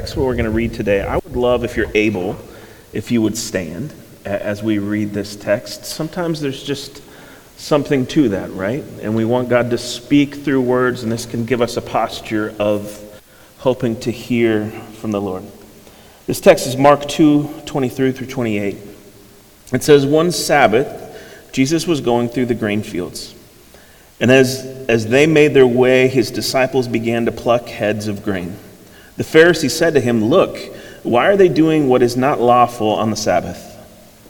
text what we're going to read today, I would love if you're able, if you would stand as we read this text. Sometimes there's just something to that, right? And we want God to speak through words, and this can give us a posture of hoping to hear from the Lord. This text is Mark 2 23 through 28. It says, One Sabbath, Jesus was going through the grain fields. And as, as they made their way, his disciples began to pluck heads of grain. The Pharisee said to him, Look, why are they doing what is not lawful on the Sabbath?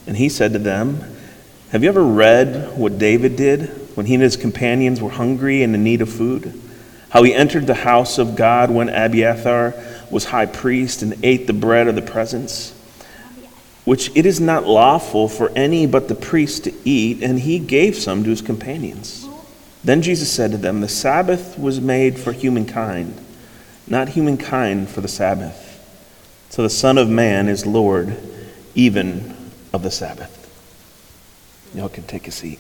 And he said to them, Have you ever read what David did when he and his companions were hungry and in need of food? How he entered the house of God when Abiathar was high priest and ate the bread of the presence, which it is not lawful for any but the priest to eat, and he gave some to his companions. Then Jesus said to them, The Sabbath was made for humankind, not humankind for the Sabbath. So the Son of Man is Lord even of the Sabbath. Y'all can take a seat.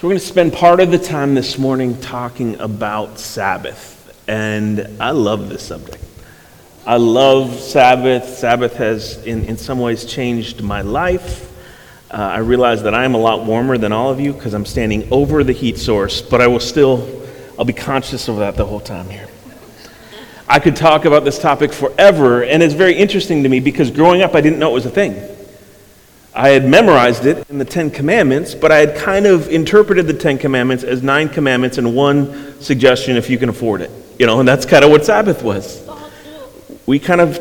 So we're going to spend part of the time this morning talking about Sabbath. And I love this subject. I love Sabbath. Sabbath has, in, in some ways, changed my life. Uh, I realize that I am a lot warmer than all of you because I'm standing over the heat source, but I will still, I'll be conscious of that the whole time here. I could talk about this topic forever, and it's very interesting to me because growing up I didn't know it was a thing. I had memorized it in the Ten Commandments, but I had kind of interpreted the Ten Commandments as nine commandments and one suggestion if you can afford it. You know, and that's kind of what Sabbath was. We kind of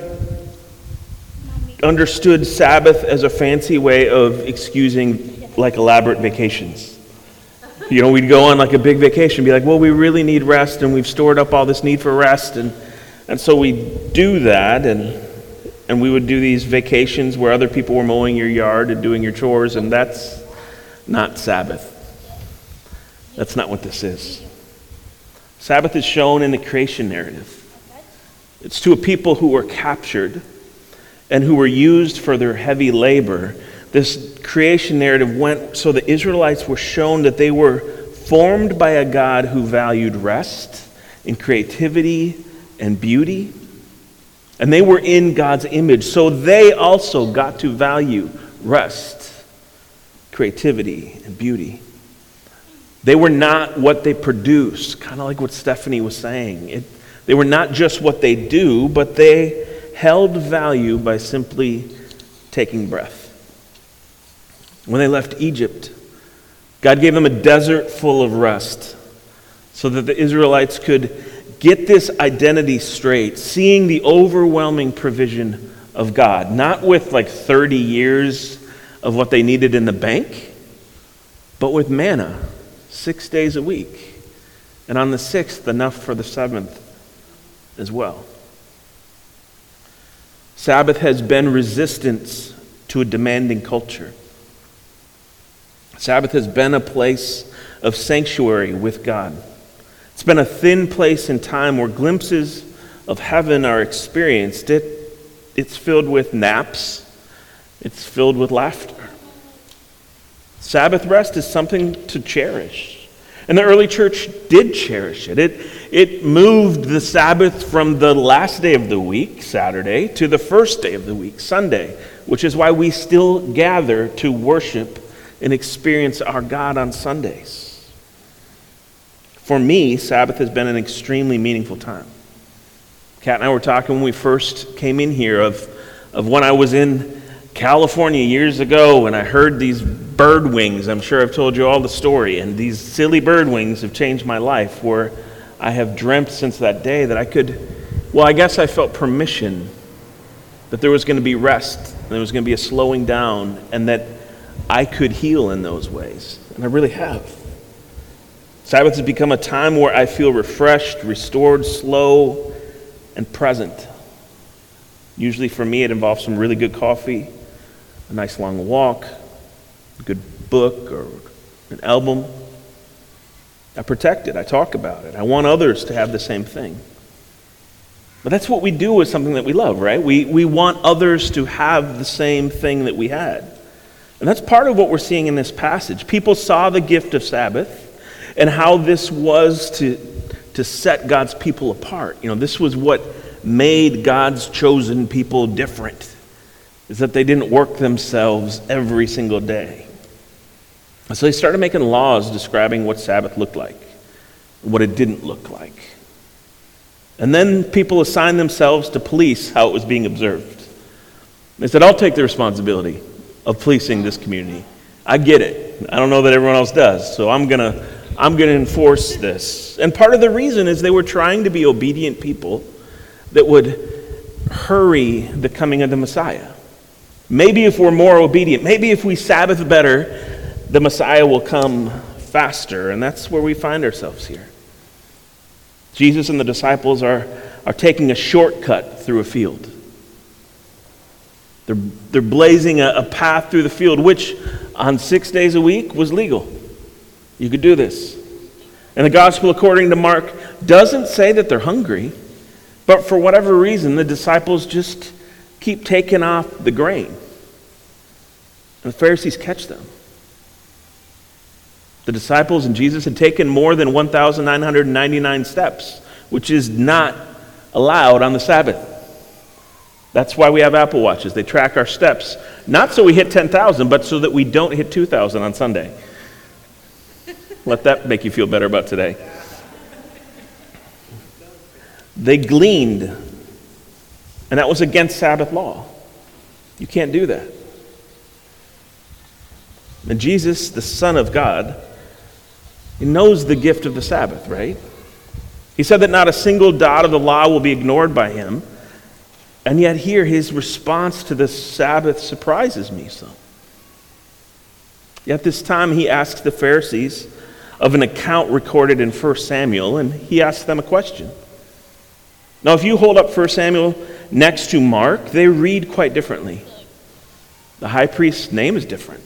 understood Sabbath as a fancy way of excusing like elaborate vacations. You know, we'd go on like a big vacation, be like, well, we really need rest, and we've stored up all this need for rest. And, and so we do that, and, and we would do these vacations where other people were mowing your yard and doing your chores, and that's not Sabbath. That's not what this is. Sabbath is shown in the creation narrative. It's to a people who were captured and who were used for their heavy labor, this creation narrative went so the Israelites were shown that they were formed by a God who valued rest and creativity and beauty. And they were in God's image, so they also got to value rest, creativity, and beauty. They were not what they produce, kind of like what Stephanie was saying. It, they were not just what they do, but they held value by simply taking breath. When they left Egypt, God gave them a desert full of rest so that the Israelites could get this identity straight, seeing the overwhelming provision of God, not with like 30 years of what they needed in the bank, but with manna six days a week. And on the sixth, enough for the seventh as well. Sabbath has been resistance to a demanding culture. Sabbath has been a place of sanctuary with God. It's been a thin place in time where glimpses of heaven are experienced. It, it's filled with naps, it's filled with laughter. Sabbath rest is something to cherish. And the early church did cherish it. It, it moved the Sabbath from the last day of the week, Saturday, to the first day of the week, Sunday, which is why we still gather to worship and experience our God on Sundays. For me, Sabbath has been an extremely meaningful time. Kat and I were talking when we first came in here of, of when I was in California years ago and I heard these bird wings. I'm sure I've told you all the story. And these silly bird wings have changed my life, where I have dreamt since that day that I could, well, I guess I felt permission that there was going to be rest, and there was going to be a slowing down, and that I could heal in those ways. And I really have. Sabbath has become a time where I feel refreshed, restored, slow, and present. Usually for me, it involves some really good coffee, a nice long walk, a good book or an album. I protect it, I talk about it. I want others to have the same thing. But that's what we do with something that we love, right? We, we want others to have the same thing that we had. And that's part of what we're seeing in this passage. People saw the gift of Sabbath and how this was to, to set God's people apart. You know, this was what made God's chosen people different, is that they didn't work themselves every single day. So they started making laws describing what Sabbath looked like, what it didn't look like. And then people assigned themselves to police how it was being observed. They said, I'll take the responsibility of policing this community. I get it. I don't know that everyone else does, so I'm going to I'm going to enforce this. And part of the reason is they were trying to be obedient people that would hurry the coming of the Messiah. Maybe if we're more obedient, maybe if we Sabbath better, the Messiah will come faster. And that's where we find ourselves here. Jesus and the disciples are, are taking a shortcut through a field. They're, they're blazing a, a path through the field, which on six days a week was legal. You could do this. And the gospel, according to Mark, doesn't say that they're hungry, but for whatever reason, the disciples just keep taking off the grain. And the Pharisees catch them. The disciples and Jesus had taken more than 1,999 steps, which is not allowed on the Sabbath. That's why we have Apple Watches. They track our steps, not so we hit 10,000, but so that we don't hit 2,000 on Sunday. Let that make you feel better about today. They gleaned, and that was against Sabbath law. You can't do that. And Jesus, the Son of God, he knows the gift of the Sabbath, right? He said that not a single dot of the law will be ignored by him. And yet, here, his response to the Sabbath surprises me some. Yet, this time, he asks the Pharisees of an account recorded in 1 Samuel, and he asks them a question. Now, if you hold up 1 Samuel next to Mark, they read quite differently. The high priest's name is different.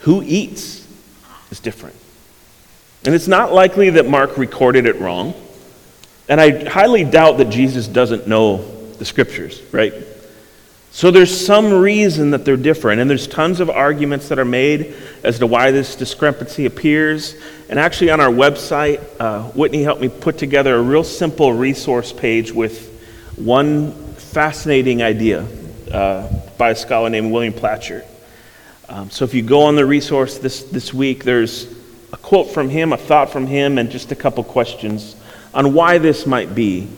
Who eats is different. And it's not likely that Mark recorded it wrong. And I highly doubt that Jesus doesn't know the scriptures, right? So there's some reason that they're different, and there's tons of arguments that are made as to why this discrepancy appears. And actually, on our website, uh, Whitney helped me put together a real simple resource page with one fascinating idea uh, by a scholar named William Placher. Um, so if you go on the resource this, this week, there's a quote from him, a thought from him, and just a couple questions on why this might be.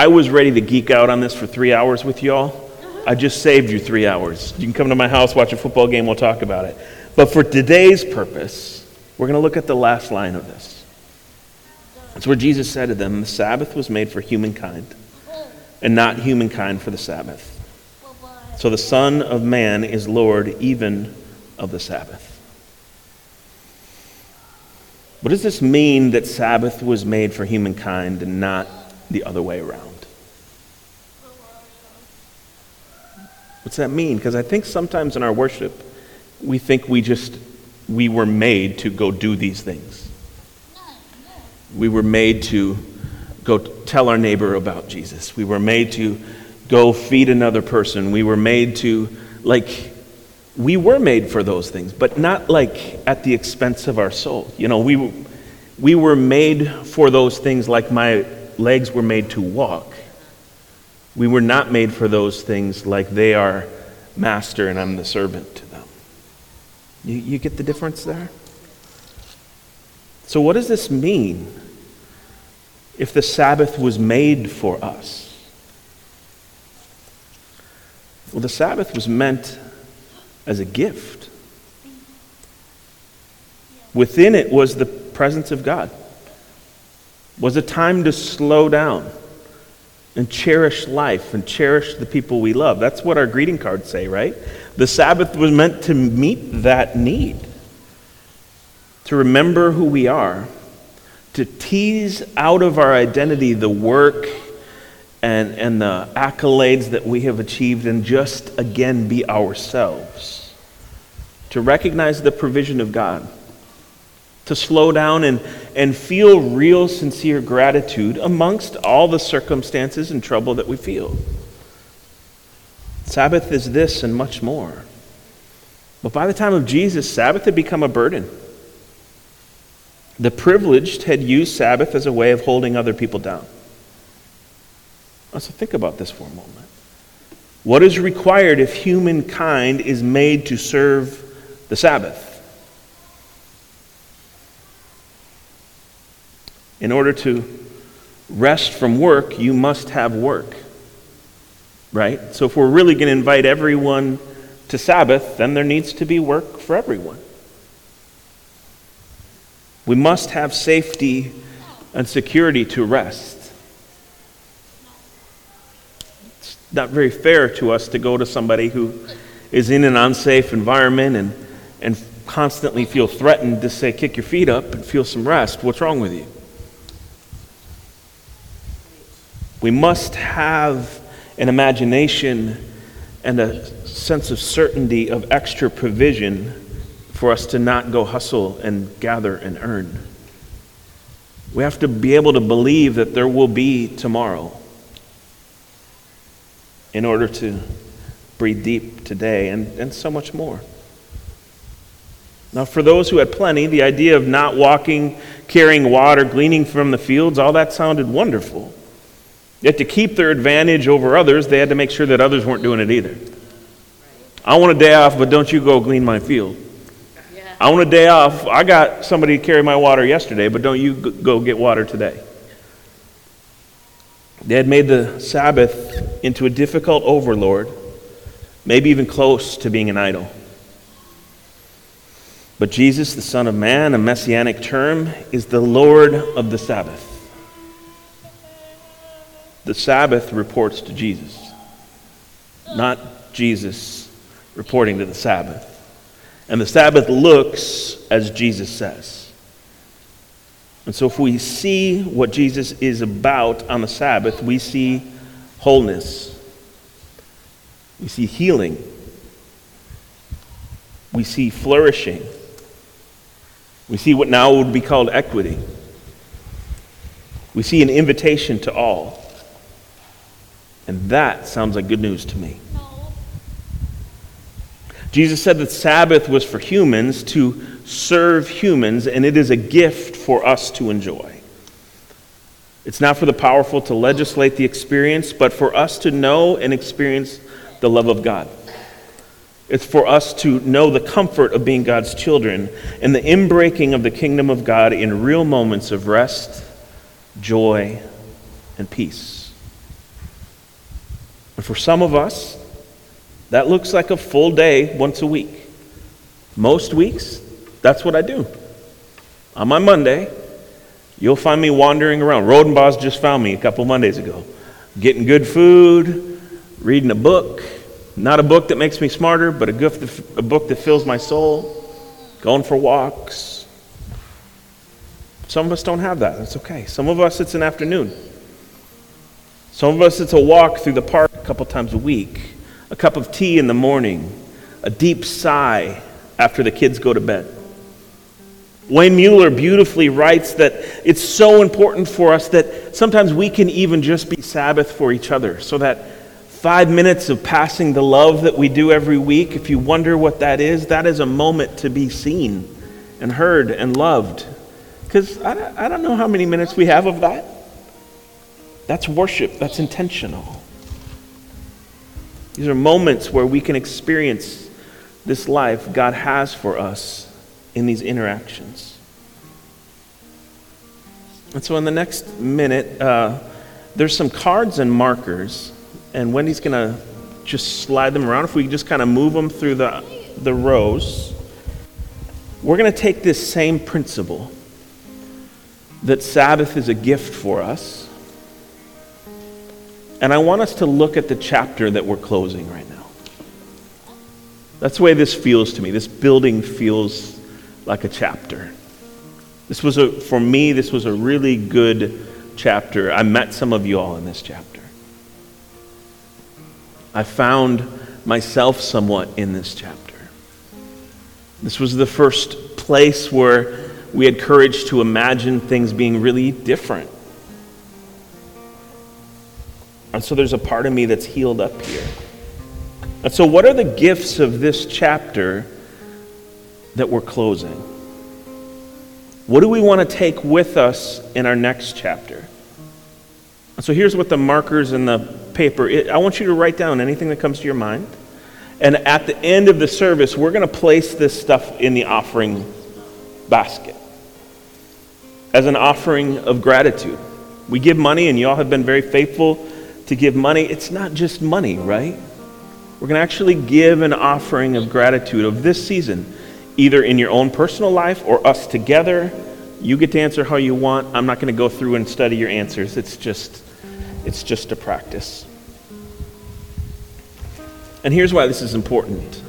I was ready to geek out on this for three hours with y'all. I just saved you three hours. You can come to my house, watch a football game, we'll talk about it. But for today's purpose, we're going to look at the last line of this. It's where Jesus said to them, The Sabbath was made for humankind, and not humankind for the Sabbath. So the Son of Man is Lord even of the Sabbath. What does this mean that Sabbath was made for humankind and not the other way around? What's that mean? Because I think sometimes in our worship, we think we just, we were made to go do these things. We were made to go tell our neighbor about Jesus. We were made to go feed another person. We were made to, like, we were made for those things, but not like at the expense of our soul. You know, we, we were made for those things like my legs were made to walk. We were not made for those things like they are master and I'm the servant to them. You, you get the difference there? So, what does this mean if the Sabbath was made for us? Well, the Sabbath was meant as a gift. Within it was the presence of God. Was a time to slow down and cherish life and cherish the people we love. That's what our greeting cards say, right? The Sabbath was meant to meet that need, to remember who we are, to tease out of our identity the work and, and the accolades that we have achieved and just again be ourselves, to recognize the provision of God to slow down and, and feel real, sincere gratitude amongst all the circumstances and trouble that we feel. Sabbath is this and much more. But by the time of Jesus, Sabbath had become a burden. The privileged had used Sabbath as a way of holding other people down. So think about this for a moment. What is required if humankind is made to serve the Sabbath? In order to rest from work, you must have work. Right? So if we're really going to invite everyone to Sabbath, then there needs to be work for everyone. We must have safety and security to rest. It's not very fair to us to go to somebody who is in an unsafe environment and, and constantly feel threatened to say, kick your feet up and feel some rest. What's wrong with you? We must have an imagination and a sense of certainty of extra provision for us to not go hustle and gather and earn. We have to be able to believe that there will be tomorrow in order to breathe deep today and, and so much more. Now, for those who had plenty, the idea of not walking, carrying water, gleaning from the fields, all that sounded wonderful. Yet to keep their advantage over others, they had to make sure that others weren't doing it either. I want a day off, but don't you go glean my field. Yeah. I want a day off. I got somebody to carry my water yesterday, but don't you go get water today. They had made the Sabbath into a difficult overlord, maybe even close to being an idol. But Jesus, the Son of Man, a messianic term, is the Lord of the Sabbath. The Sabbath reports to Jesus, not Jesus reporting to the Sabbath. And the Sabbath looks as Jesus says. And so, if we see what Jesus is about on the Sabbath, we see wholeness, we see healing, we see flourishing, we see what now would be called equity, we see an invitation to all. And that sounds like good news to me. Jesus said that Sabbath was for humans to serve humans, and it is a gift for us to enjoy. It's not for the powerful to legislate the experience, but for us to know and experience the love of God. It's for us to know the comfort of being God's children and the inbreaking of the kingdom of God in real moments of rest, joy, and peace. And for some of us, that looks like a full day once a week. Most weeks, that's what I do. On my Monday, you'll find me wandering around. Rodenbos just found me a couple Mondays ago, getting good food, reading a book. Not a book that makes me smarter, but a, a book that fills my soul, going for walks. Some of us don't have that. That's okay. Some of us, it's an afternoon. Some of us, it's a walk through the park a couple times a week, a cup of tea in the morning, a deep sigh after the kids go to bed. Wayne Muller beautifully writes that it's so important for us that sometimes we can even just be Sabbath for each other. So that five minutes of passing the love that we do every week, if you wonder what that is, that is a moment to be seen and heard and loved. Because I, I don't know how many minutes we have of that. That's worship, that's intentional. These are moments where we can experience this life God has for us in these interactions. And so, in the next minute, uh, there's some cards and markers, and Wendy's going to just slide them around. If we just kind of move them through the, the rows, we're going to take this same principle that Sabbath is a gift for us and I want us to look at the chapter that we're closing right now. That's the way this feels to me. This building feels like a chapter. This was a, for me, this was a really good chapter. I met some of you all in this chapter. I found myself somewhat in this chapter. This was the first place where we had courage to imagine things being really different and so there's a part of me that's healed up here. And so, what are the gifts of this chapter that we're closing? What do we want to take with us in our next chapter? And So here's what the markers in the paper, I want you to write down anything that comes to your mind. And at the end of the service, we're going to place this stuff in the offering basket as an offering of gratitude. We give money, and y'all have been very faithful to give money. It's not just money, right? We're going to actually give an offering of gratitude of this season, either in your own personal life or us together. You get to answer how you want. I'm not going to go through and study your answers. It's just it's just a practice. And here's why this is important.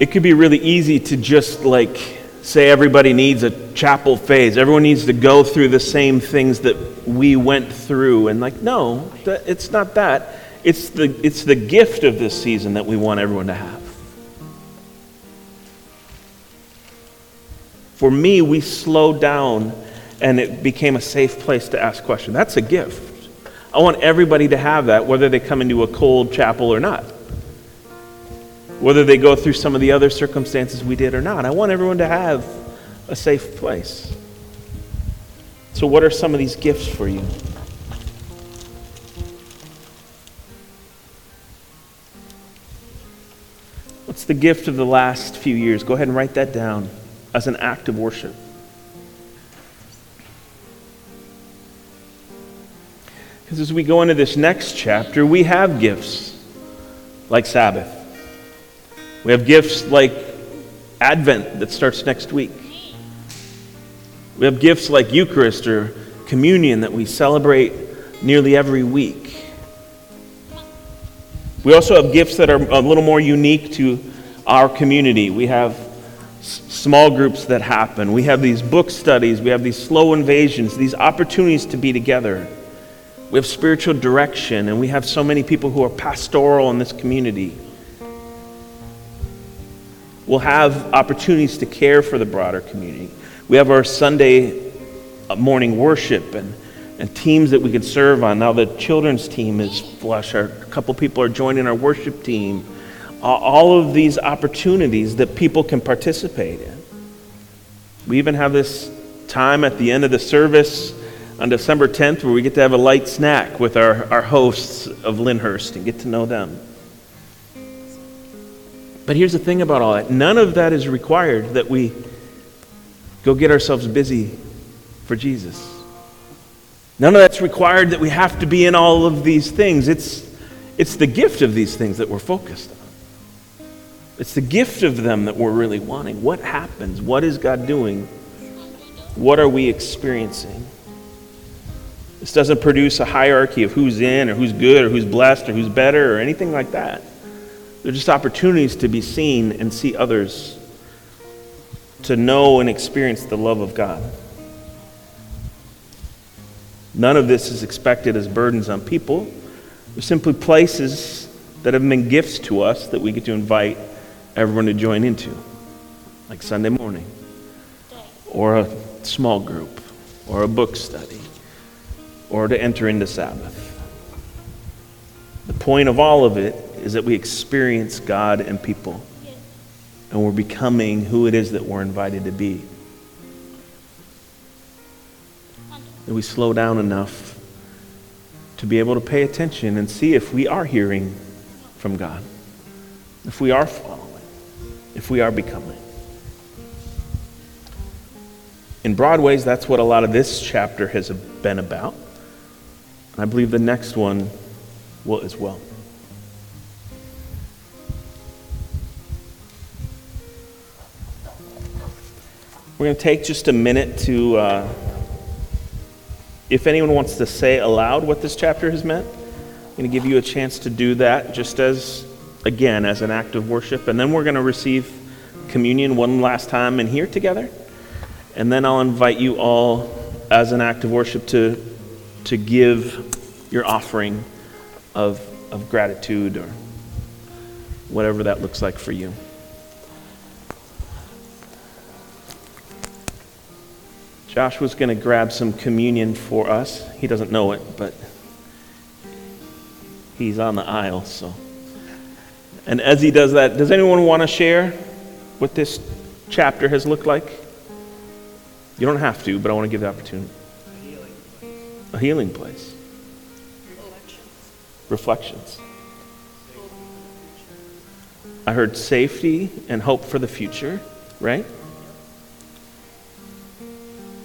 It could be really easy to just like say everybody needs a chapel phase. Everyone needs to go through the same things that we went through. And like, no, it's not that. It's the, it's the gift of this season that we want everyone to have. For me, we slowed down and it became a safe place to ask questions. That's a gift. I want everybody to have that, whether they come into a cold chapel or not. Whether they go through some of the other circumstances we did or not. I want everyone to have a safe place. So, what are some of these gifts for you? What's the gift of the last few years? Go ahead and write that down as an act of worship. Because as we go into this next chapter, we have gifts like Sabbath. We have gifts like Advent that starts next week. We have gifts like Eucharist or communion that we celebrate nearly every week. We also have gifts that are a little more unique to our community. We have small groups that happen. We have these book studies. We have these slow invasions, these opportunities to be together. We have spiritual direction, and we have so many people who are pastoral in this community. We'll have opportunities to care for the broader community. We have our Sunday morning worship and, and teams that we can serve on. Now, the children's team is flush. Our, a couple people are joining our worship team. all of these opportunities that people can participate in. We even have this time at the end of the service on December 10th where we get to have a light snack with our, our hosts of Lyndhurst and get to know them. But here's the thing about all that none of that is required that we go get ourselves busy for Jesus. None of that's required that we have to be in all of these things. It's, it's the gift of these things that we're focused on. It's the gift of them that we're really wanting. What happens? What is God doing? What are we experiencing? This doesn't produce a hierarchy of who's in or who's good or who's blessed or who's better or anything like that. They're just opportunities to be seen and see others, to know and experience the love of God. None of this is expected as burdens on people. They're simply places that have been gifts to us that we get to invite everyone to join into, like Sunday morning, or a small group, or a book study or to enter into Sabbath. The point of all of it is that we experience God and people, and we're becoming who it is that we're invited to be. That we slow down enough to be able to pay attention and see if we are hearing from God, if we are following, if we are becoming. In broad ways, that's what a lot of this chapter has been about. I believe the next one will as well. We're going to take just a minute to, uh, if anyone wants to say aloud what this chapter has meant, I'm going to give you a chance to do that just as, again, as an act of worship. And then we're going to receive communion one last time in here together. And then I'll invite you all, as an act of worship, to to give your offering of, of gratitude or whatever that looks like for you. Joshua's going to grab some communion for us. He doesn't know it, but he's on the aisle, so. And as he does that, does anyone want to share what this chapter has looked like? You don't have to, but I want to give the opportunity. A healing place. Reflections. Reflections. I heard safety and hope for the future, right?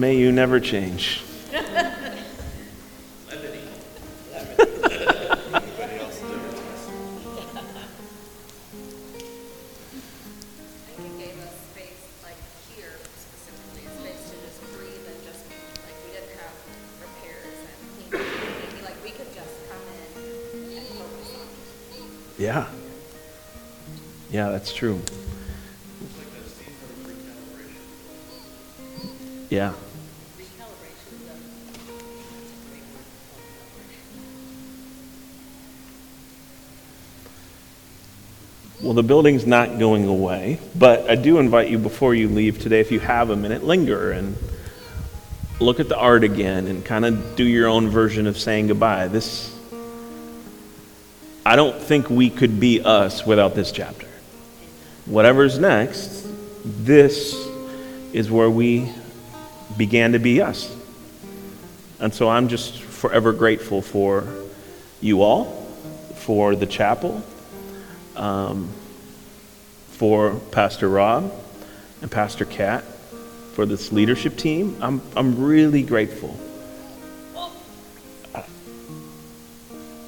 in you never change. Yeah. Yeah, that's true. Yeah. Well, the building's not going away, but I do invite you before you leave today, if you have a minute, linger and look at the art again and kind of do your own version of saying goodbye. This, I don't think we could be us without this chapter. Whatever's next, this is where we began to be us. And so I'm just forever grateful for you all, for the chapel, um, for Pastor Rob and Pastor Kat, for this leadership team. I'm, I'm really grateful.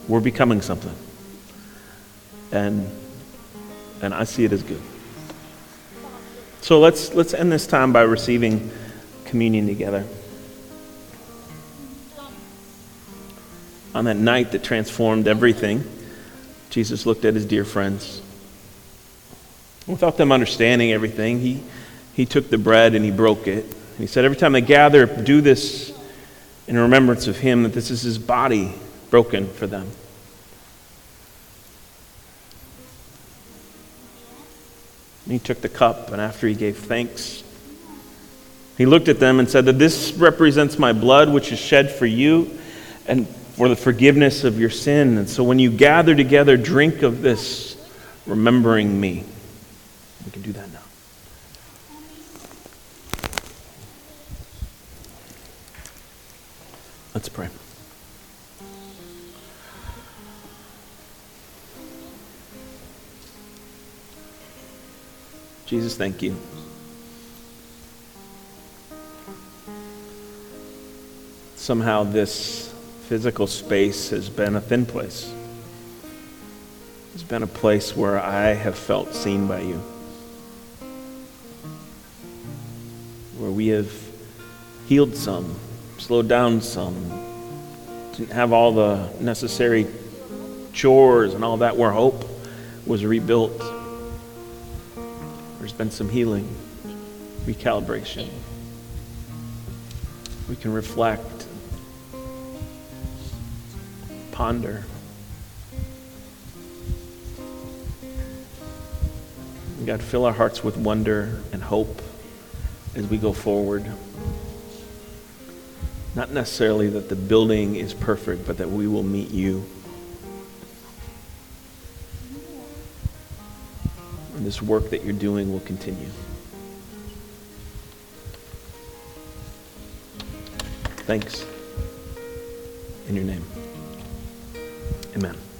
We're becoming something. And, and I see it as good. So let's, let's end this time by receiving communion together. On that night that transformed everything, Jesus looked at his dear friends. Without them understanding everything, he, he took the bread and he broke it. And he said, Every time they gather, do this in remembrance of him, that this is his body broken for them. And he took the cup, and after he gave thanks, he looked at them and said that this represents my blood, which is shed for you and for the forgiveness of your sin. And so when you gather together, drink of this, remembering me. We can do that now. Let's pray. Jesus, thank you. Somehow, this physical space has been a thin place. It's been a place where I have felt seen by you, where we have healed some, slowed down some, didn't have all the necessary chores and all that, where hope was rebuilt. There's been some healing, recalibration. We can reflect, ponder. God, fill our hearts with wonder and hope as we go forward. Not necessarily that the building is perfect, but that we will meet you. And this work that you're doing will continue. Thanks. In your name. Amen.